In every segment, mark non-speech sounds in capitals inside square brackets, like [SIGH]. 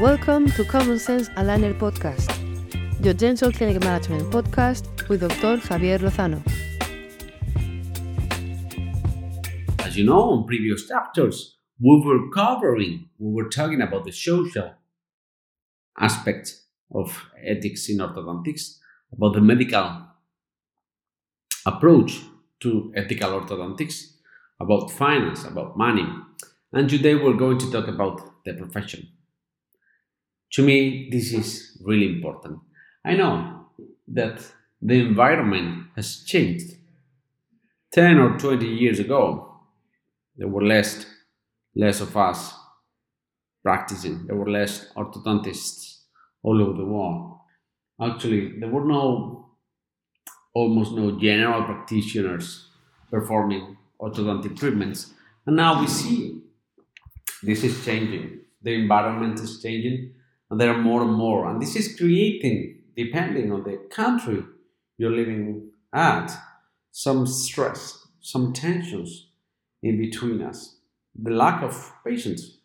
Welcome to Common Sense Aligner Podcast, your dental clinic management podcast with Dr. Javier Lozano. As you know, in previous chapters, we were covering, we were talking about the social aspect of ethics in orthodontics, about the medical approach to ethical orthodontics, about finance, about money. And today we're going to talk about the profession. To me, this is really important. I know that the environment has changed. 10 or 20 years ago, there were less, less of us practicing, there were less orthodontists all over the world. Actually, there were no, almost no general practitioners performing orthodontic treatments. And now we see this is changing. The environment is changing there are more and more. And this is creating, depending on the country you're living at, some stress, some tensions in between us. The lack of patience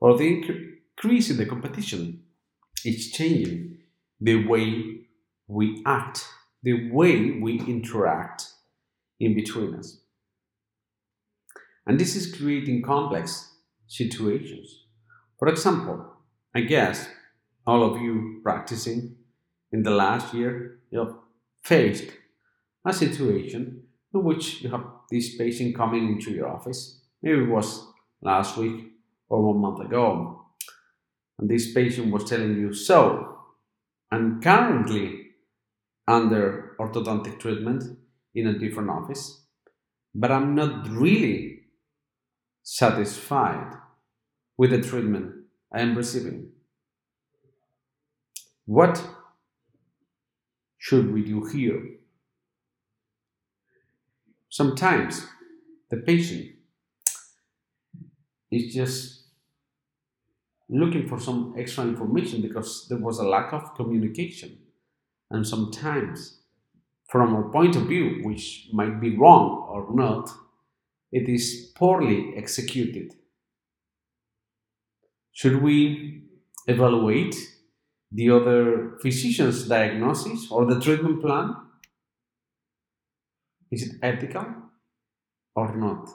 or the increase in the competition is changing the way we act, the way we interact in between us. And this is creating complex situations. For example, I guess all of you practicing in the last year, you have faced a situation in which you have this patient coming into your office. Maybe it was last week or one month ago. And this patient was telling you, so I'm currently under orthodontic treatment in a different office, but I'm not really satisfied with the treatment I am receiving. What should we do here? Sometimes the patient is just looking for some extra information because there was a lack of communication. And sometimes, from our point of view, which might be wrong or not, it is poorly executed. Should we evaluate the other physician's diagnosis or the treatment plan? Is it ethical or not?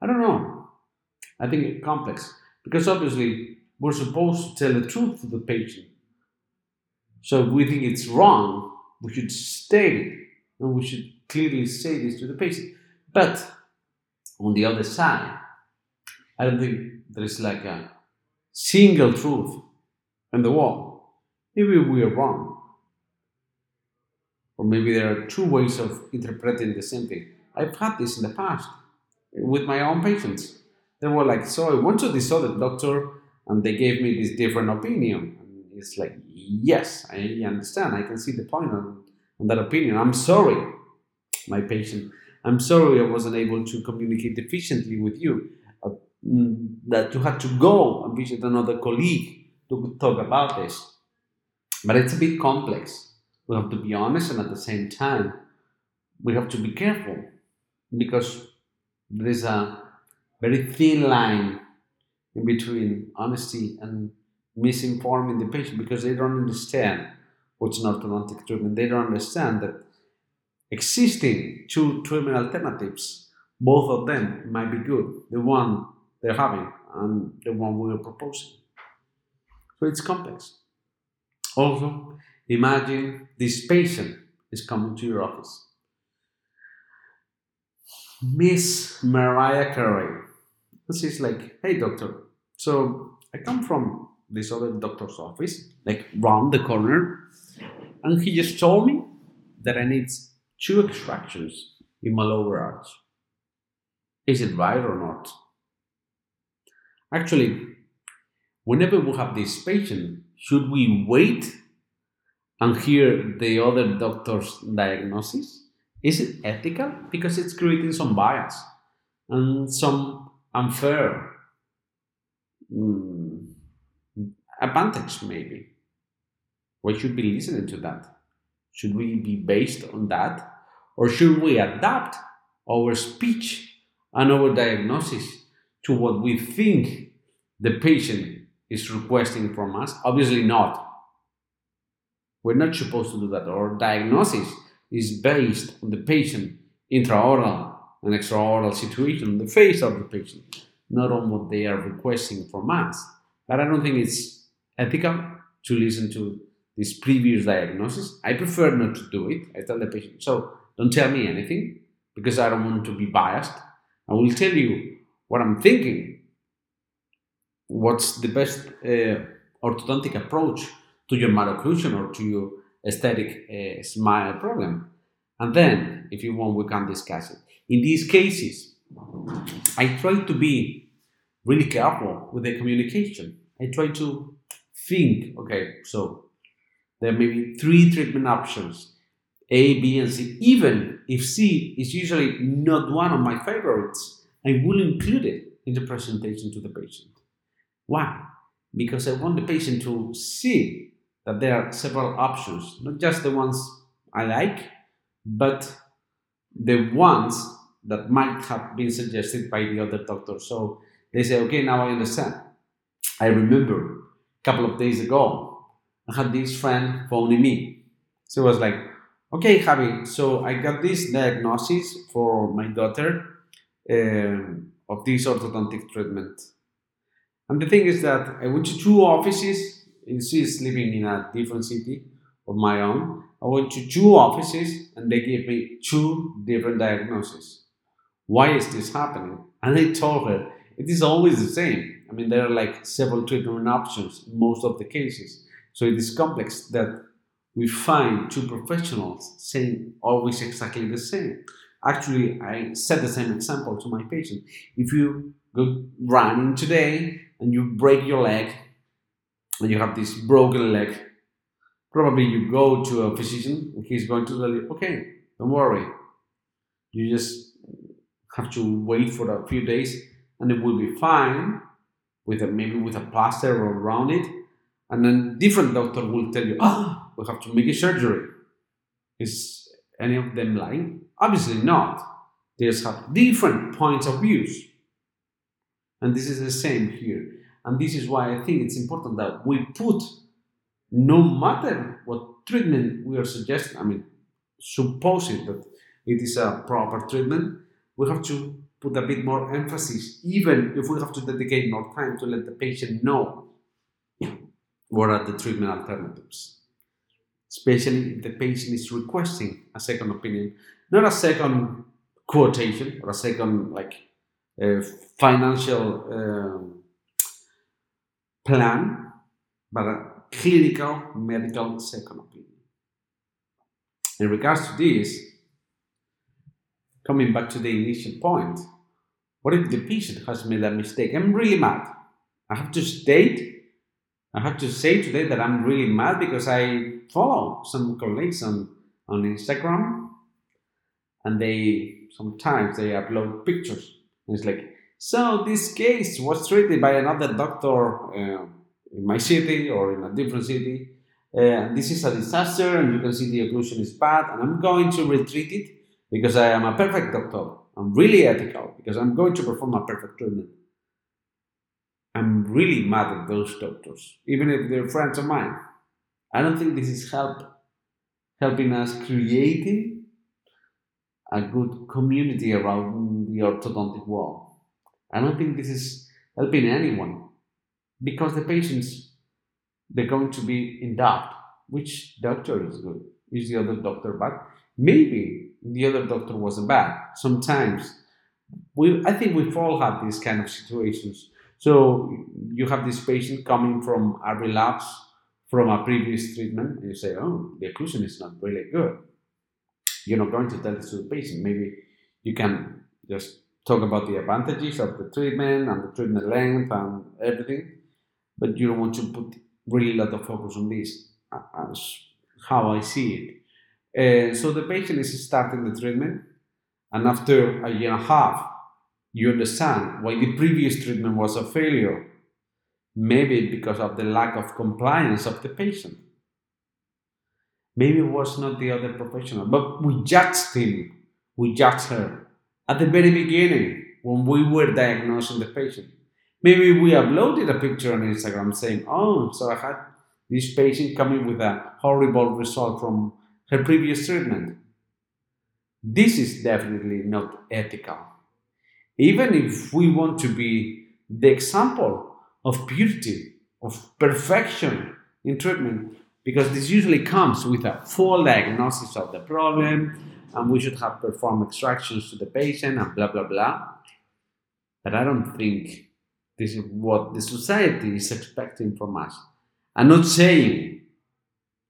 I don't know. I think it's complex because obviously we're supposed to tell the truth to the patient. So if we think it's wrong, we should state it and we should clearly say this to the patient. But on the other side, I don't think there is like a single truth in the world. Maybe we are wrong. Or maybe there are two ways of interpreting the same thing. I've had this in the past with my own patients. They were like, So I went to this other doctor and they gave me this different opinion. And it's like, Yes, I understand. I can see the point on, on that opinion. I'm sorry, my patient. I'm sorry I wasn't able to communicate efficiently with you. Uh, mm, that you had to go and visit another colleague to talk about this. But it's a bit complex. We have to be honest, and at the same time, we have to be careful because there is a very thin line in between honesty and misinforming the patient because they don't understand what's an orthodontic treatment. They don't understand that existing two treatment alternatives, both of them might be good. The one they're having and the one we're proposing. So it's complex. Also, imagine this patient is coming to your office. Miss Mariah Carey. And she's like, hey doctor, so I come from this other doctor's office, like round the corner, and he just told me that I need two extractions in my lower arch. Is it right or not? Actually, whenever we have this patient, should we wait and hear the other doctor's diagnosis? Is it ethical? Because it's creating some bias and some unfair mm, advantage, maybe. We should be listening to that. Should we be based on that? Or should we adapt our speech and our diagnosis to what we think the patient is requesting from us? Obviously not. We're not supposed to do that. Our diagnosis is based on the patient intraoral and extraoral situation, the face of the patient, not on what they are requesting from us. But I don't think it's ethical to listen to this previous diagnosis. I prefer not to do it. I tell the patient, so don't tell me anything because I don't want to be biased. I will tell you what I'm thinking, what's the best uh, orthodontic approach to your malocclusion or to your aesthetic uh, smile problem. And then, if you want, we can discuss it. In these cases, I try to be really careful with the communication. I try to think, okay, so there may be three treatment options A, B, and C. Even if C is usually not one of my favorites, I will include it in the presentation to the patient. Why? Because I want the patient to see that there are several options, not just the ones I like, but the ones that might have been suggested by the other doctor. So they say, okay, now I understand. I remember a couple of days ago, I had this friend phoning me. I was like, okay, Javi, so I got this diagnosis for my daughter uh, of this orthodontic treatment. And the thing is that I went to two offices. And she's living in a different city of my own. I went to two offices and they gave me two different diagnoses. Why is this happening? And I told her it is always the same. I mean, there are like several treatment options in most of the cases. So it is complex that we find two professionals saying always exactly the same. Actually, I set the same example to my patient. If you go running today and you break your leg and you have this broken leg, probably you go to a physician and he's going to tell you, okay, don't worry. You just have to wait for a few days and it will be fine with a, maybe with a plaster around it. And then different doctor will tell you, ah, we have to make a surgery. Is any of them lying? Obviously not. They just have different points of views. And this is the same here. And this is why I think it's important that we put, no matter what treatment we are suggesting, I mean, supposing that it is a proper treatment, we have to put a bit more emphasis, even if we have to dedicate more time to let the patient know what are the treatment alternatives. Especially if the patient is requesting a second opinion, not a second quotation or a second like financial um, plan, but a clinical medical second opinion. In regards to this, coming back to the initial point, what if the patient has made a mistake? I'm really mad. I have to state, I have to say today that I'm really mad because I follow some colleagues on, on Instagram and they sometimes they upload pictures. It's like, so this case was treated by another doctor uh, in my city or in a different city. Uh, this is a disaster, and you can see the occlusion is bad, and I'm going to retreat it because I am a perfect doctor. I'm really ethical because I'm going to perform a perfect treatment. I'm really mad at those doctors, even if they're friends of mine. I don't think this is help helping us creating a good community around the orthodontic world. I don't think this is helping anyone because the patients they're going to be in doubt. Which doctor is good? Is the other doctor bad? Maybe the other doctor wasn't bad. Sometimes we, I think we've all had these kind of situations. So you have this patient coming from a relapse from a previous treatment, and you say, "Oh, the occlusion is not really good." You're not going to tell this to the patient. Maybe you can just talk about the advantages of the treatment and the treatment length and everything, but you don't want to put really a lot of focus on this. As how I see it. Uh, so the patient is starting the treatment, and after a year and a half, you understand why the previous treatment was a failure. Maybe because of the lack of compliance of the patient. Maybe it was not the other professional, but we judged him, we judged her at the very beginning when we were diagnosing the patient. Maybe we uploaded a picture on Instagram saying, oh, so I had this patient coming with a horrible result from her previous treatment. This is definitely not ethical. Even if we want to be the example of purity, of perfection in treatment, because this usually comes with a full diagnosis of the problem, and we should have performed extractions to the patient and blah blah blah. But I don't think this is what the society is expecting from us. I'm not saying,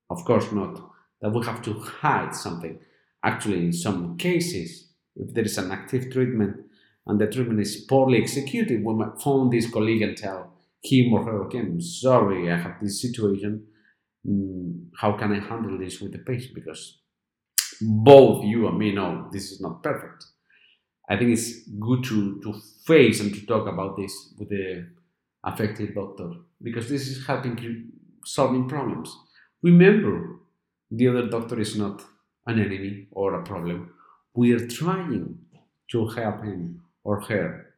of course not, that we have to hide something. Actually, in some cases, if there is an active treatment and the treatment is poorly executed, we might phone this colleague and tell him or her, okay, I'm sorry, I have this situation. Mm, how can I handle this with the patient? Because both you and me know this is not perfect. I think it's good to, to face and to talk about this with the affected doctor because this is helping solving problems. Remember, the other doctor is not an enemy or a problem. We are trying to help him or her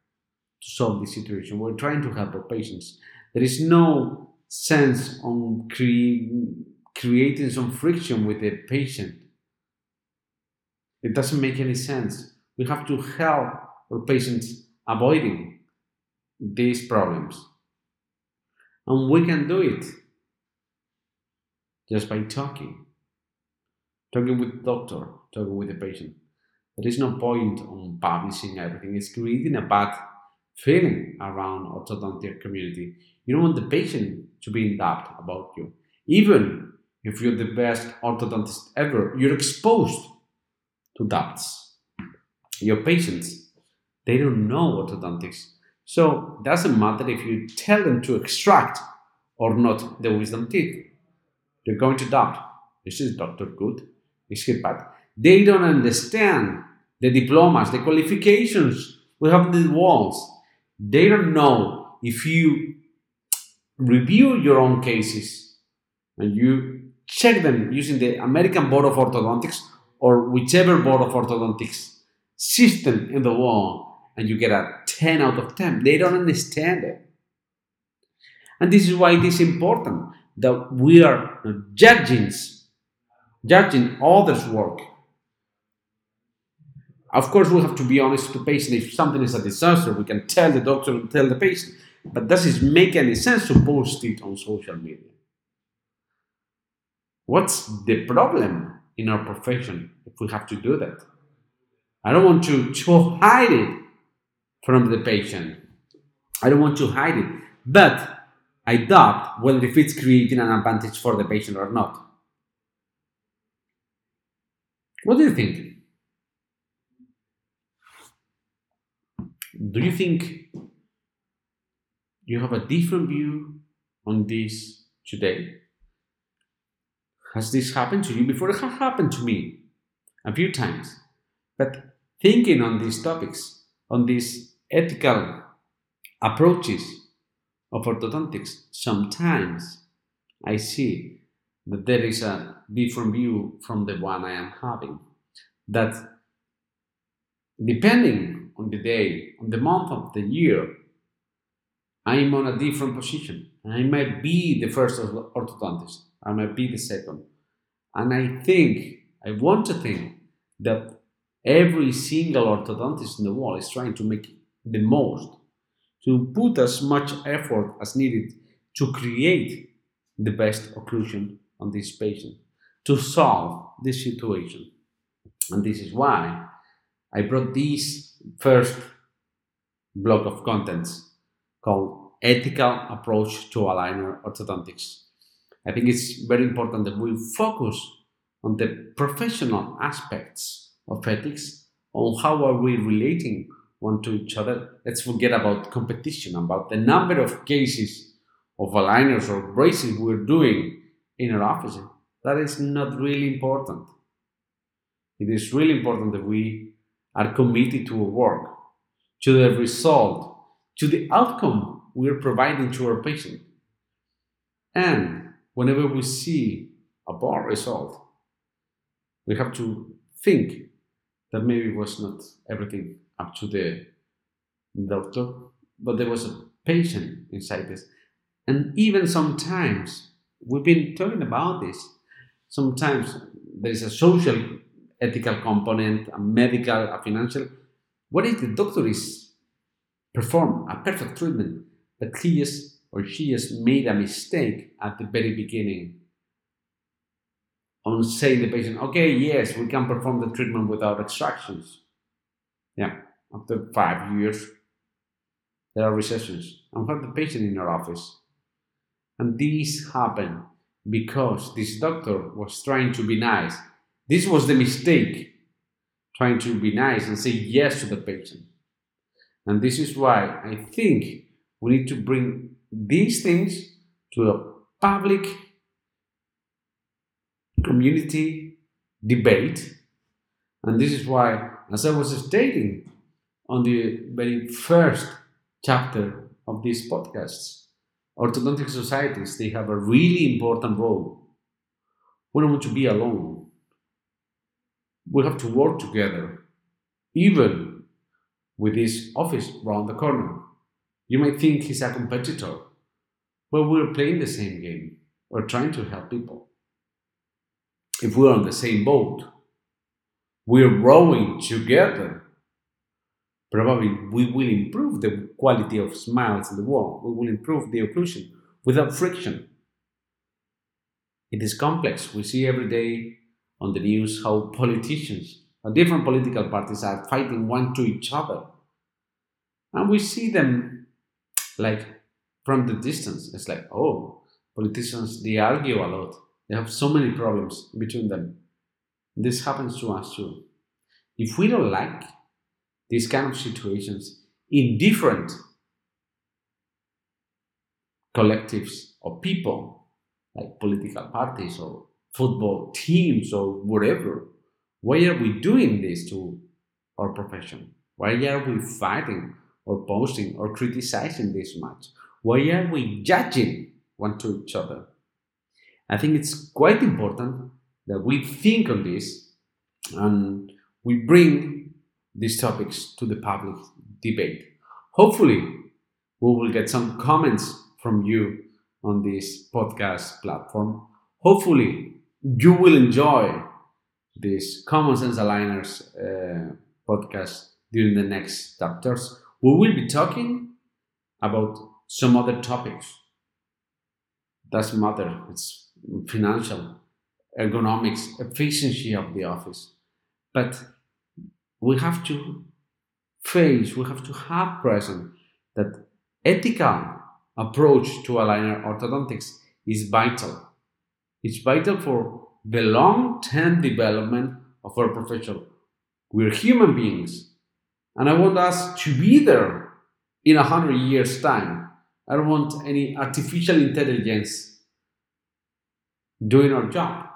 to solve the situation. We're trying to help our patients. There is no sense on cre- creating some friction with the patient. It doesn't make any sense. We have to help our patients avoiding these problems. And we can do it just by talking. Talking with the doctor, talking with the patient. There is no point on publishing everything. It's creating a bad feeling around orthodontic community. You don't want the patient to be in doubt about you. Even if you're the best orthodontist ever, you're exposed to doubts. Your patients, they don't know orthodontics. So it doesn't matter if you tell them to extract or not the wisdom teeth. They're going to doubt. This is doctor good? Is he bad? They don't understand the diplomas, the qualifications we have in the walls. They don't know if you review your own cases and you check them using the American Board of Orthodontics or whichever Board of Orthodontics system in the wall and you get a 10 out of 10. They don't understand it. And this is why it is important that we are judging, judging others' work. Of course, we have to be honest to the patient. If something is a disaster, we can tell the doctor and tell the patient. But does it make any sense to post it on social media? What's the problem in our profession if we have to do that? I don't want to, to hide it from the patient. I don't want to hide it. But I doubt whether if it's creating an advantage for the patient or not. What do you think? Do you think you have a different view on this today? Has this happened to you before? It has happened to me a few times. But thinking on these topics, on these ethical approaches of orthodontics, sometimes I see that there is a different view from the one I am having. That depending on the day, on the month of the year, I am on a different position. I might be the first orthodontist, I might be the second. And I think, I want to think that every single orthodontist in the world is trying to make the most to put as much effort as needed to create the best occlusion on this patient, to solve this situation. And this is why I brought this first block of contents called Ethical Approach to Aligner Orthodontics. I think it's very important that we focus on the professional aspects of ethics, on how are we relating one to each other. Let's forget about competition, about the number of cases of aligners or braces we're doing in our office. That is not really important. It is really important that we are committed to work, to the result, to the outcome we are providing to our patient. And whenever we see a poor result, we have to think that maybe it was not everything up to the doctor, but there was a patient inside this. And even sometimes, we've been talking about this, sometimes there is a social ethical component, a medical, a financial. What if the doctor is perform a perfect treatment, but he just or she has made a mistake at the very beginning on saying the patient, okay, yes, we can perform the treatment without extractions. Yeah, after five years, there are recessions. And we have the patient in our office. And this happened because this doctor was trying to be nice. This was the mistake, trying to be nice and say yes to the patient. And this is why I think we need to bring these things to a public community debate. And this is why, as I was stating on the very first chapter of these podcasts, orthodontic societies, they have a really important role. We don't want to be alone. We have to work together, even with his office around the corner. You might think he's a competitor, but we're playing the same game. We're trying to help people. If we're on the same boat, we're rowing together. Probably we will improve the quality of smiles in the world. We will improve the occlusion without friction. It is complex. We see every day on the news how politicians, different political parties are fighting one to each other. And we see them like from the distance. It's like, oh, politicians, they argue a lot. They have so many problems between them. This happens to us too. If we don't like these kind of situations in different collectives or people, like political parties or football teams or whatever, why are we doing this to our profession? Why are we fighting or posting or criticizing this much? Why are we judging one to each other? I think it's quite important that we think on this and we bring these topics to the public debate. Hopefully, we will get some comments from you on this podcast platform. Hopefully, you will enjoy this Common Sense Aligners uh, podcast during the next chapters. We will be talking about some other topics. Doesn't matter. It's financial, ergonomics, efficiency of the office. But we have to face, we have to have present that ethical approach to aligner orthodontics is vital. It's vital for the long-term development of our profession. We're human beings, and I want us to be there in a hundred years' time. I don't want any artificial intelligence doing our job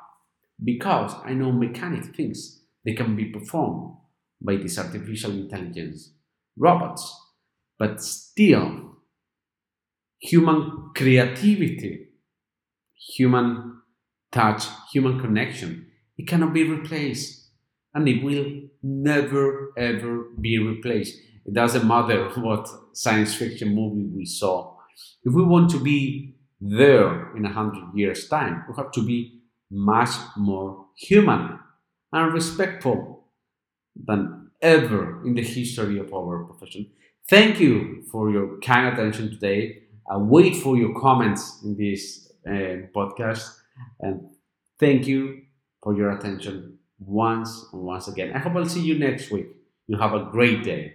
because I know mechanic things they can be performed by this artificial intelligence robots, but still human creativity, human touch, human connection, it cannot be replaced and it will never ever be replaced. It doesn't matter [LAUGHS] what science fiction movie we saw. If we want to be there in a hundred years' time, we have to be much more human and respectful than ever in the history of our profession. Thank you for your kind attention today. I wait for your comments in this uh, podcast and thank you for your attention once and once again. I hope I'll see you next week. You have a great day.